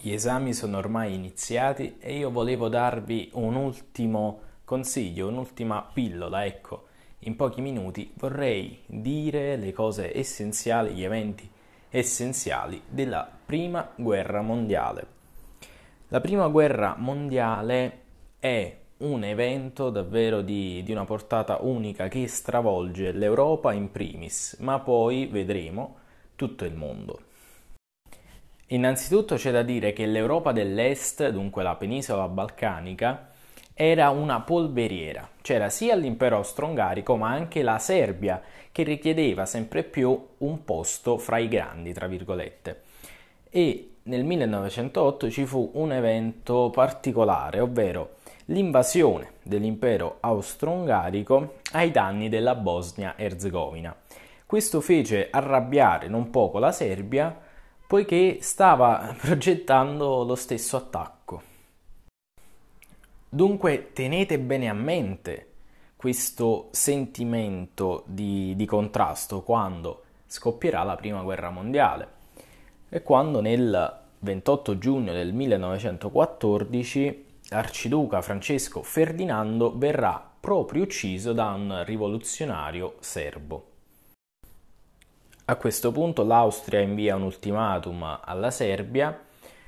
Gli esami sono ormai iniziati e io volevo darvi un ultimo consiglio, un'ultima pillola, ecco. In pochi minuti vorrei dire le cose essenziali, gli eventi essenziali della Prima Guerra Mondiale. La Prima Guerra Mondiale è un evento davvero di, di una portata unica che stravolge l'Europa in primis, ma poi vedremo tutto il mondo. Innanzitutto c'è da dire che l'Europa dell'Est, dunque la penisola balcanica, era una polveriera. C'era sia l'impero austro-ungarico ma anche la Serbia che richiedeva sempre più un posto fra i grandi, tra virgolette. E nel 1908 ci fu un evento particolare, ovvero l'invasione dell'impero austro-ungarico ai danni della Bosnia-Erzegovina. Questo fece arrabbiare non poco la Serbia, poiché stava progettando lo stesso attacco. Dunque tenete bene a mente questo sentimento di, di contrasto quando scoppierà la prima guerra mondiale e quando nel 28 giugno del 1914 l'arciduca Francesco Ferdinando verrà proprio ucciso da un rivoluzionario serbo. A questo punto l'Austria invia un ultimatum alla Serbia,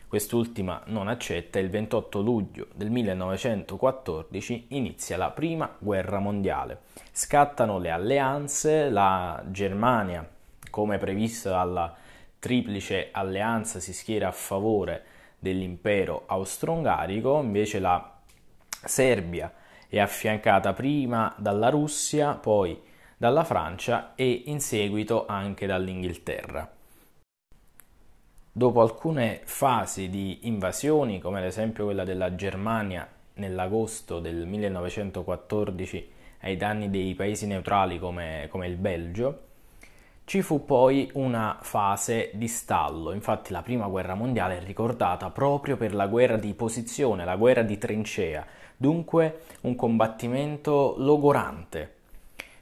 quest'ultima non accetta. E il 28 luglio del 1914 inizia la prima guerra mondiale. Scattano le alleanze, la Germania, come previsto dalla triplice alleanza, si schiera a favore dell'impero austro-ungarico, invece la Serbia è affiancata prima dalla Russia, poi dalla Francia e in seguito anche dall'Inghilterra. Dopo alcune fasi di invasioni, come ad esempio quella della Germania nell'agosto del 1914 ai danni dei paesi neutrali come, come il Belgio, ci fu poi una fase di stallo, infatti la prima guerra mondiale è ricordata proprio per la guerra di posizione, la guerra di trincea, dunque un combattimento logorante,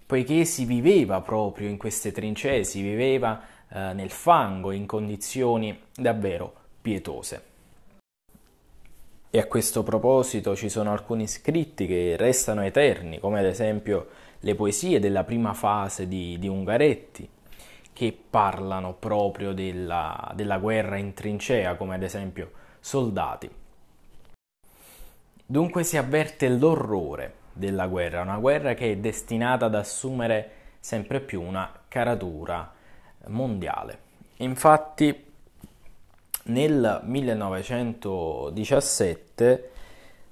poiché si viveva proprio in queste trincee, si viveva eh, nel fango in condizioni davvero pietose. E a questo proposito ci sono alcuni scritti che restano eterni, come ad esempio le poesie della prima fase di, di Ungaretti, che parlano proprio della, della guerra in trincea, come ad esempio Soldati. Dunque si avverte l'orrore della guerra, una guerra che è destinata ad assumere sempre più una caratura mondiale. Infatti nel 1917,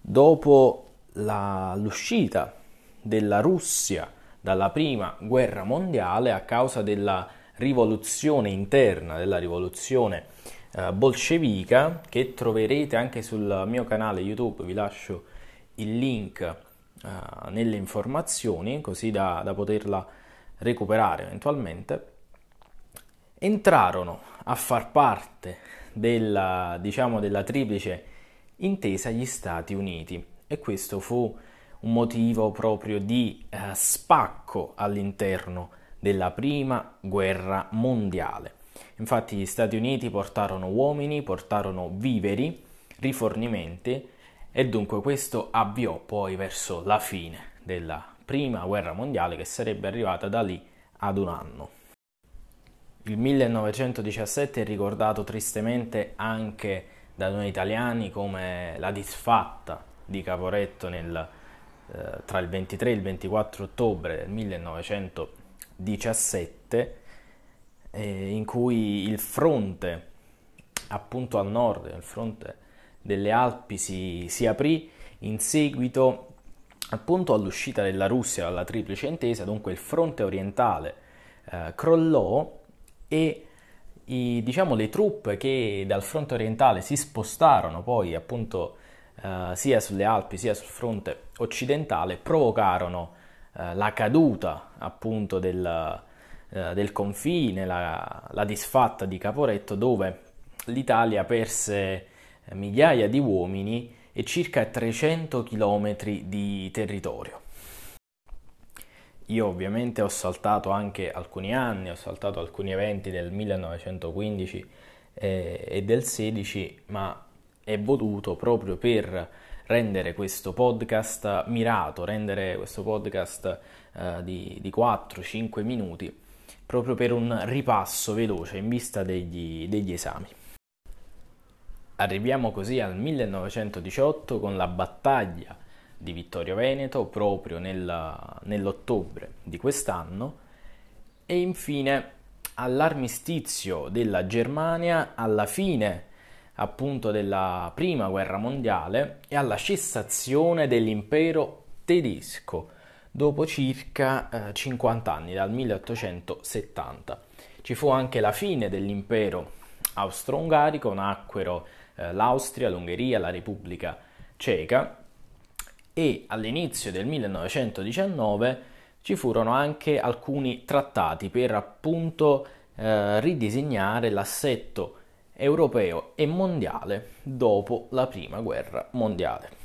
dopo la, l'uscita della Russia dalla prima guerra mondiale a causa della rivoluzione interna, della rivoluzione eh, bolscevica, che troverete anche sul mio canale YouTube, vi lascio il link uh, nelle informazioni così da, da poterla recuperare eventualmente, entrarono a far parte della, diciamo, della triplice intesa gli Stati Uniti e questo fu un motivo proprio di uh, spacco all'interno della prima guerra mondiale. Infatti gli Stati Uniti portarono uomini, portarono viveri, rifornimenti e dunque questo avviò poi verso la fine della prima guerra mondiale che sarebbe arrivata da lì ad un anno. Il 1917 è ricordato tristemente anche da noi italiani come la disfatta di Caporetto nel, eh, tra il 23 e il 24 ottobre del 1917 eh, in cui il fronte appunto al nord, il fronte delle Alpi si, si aprì in seguito appunto all'uscita della Russia dalla triplice intesa, dunque il fronte orientale eh, crollò e i, diciamo, le truppe che dal fronte orientale si spostarono poi appunto eh, sia sulle Alpi sia sul fronte occidentale provocarono eh, la caduta appunto del, eh, del confine, la, la disfatta di Caporetto dove l'Italia perse migliaia di uomini e circa 300 km di territorio. Io ovviamente ho saltato anche alcuni anni, ho saltato alcuni eventi del 1915 eh, e del 16, ma è voluto proprio per rendere questo podcast mirato, rendere questo podcast eh, di, di 4-5 minuti, proprio per un ripasso veloce in vista degli, degli esami. Arriviamo così al 1918 con la battaglia di Vittorio Veneto proprio nel, nell'ottobre di quest'anno e infine all'armistizio della Germania alla fine appunto della prima guerra mondiale e alla cessazione dell'impero tedesco dopo circa eh, 50 anni, dal 1870. Ci fu anche la fine dell'impero austro-ungarico, nacquero eh, l'Austria, l'Ungheria, la Repubblica Ceca e all'inizio del 1919 ci furono anche alcuni trattati per appunto eh, ridisegnare l'assetto europeo e mondiale dopo la prima guerra mondiale.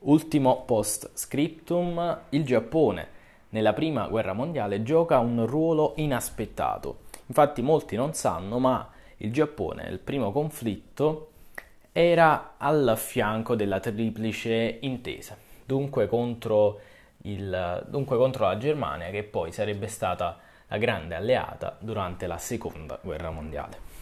Ultimo post scriptum, il Giappone nella prima guerra mondiale gioca un ruolo inaspettato. Infatti molti non sanno, ma il Giappone nel primo conflitto era al fianco della triplice intesa, dunque contro, il, dunque contro la Germania che poi sarebbe stata la grande alleata durante la seconda guerra mondiale.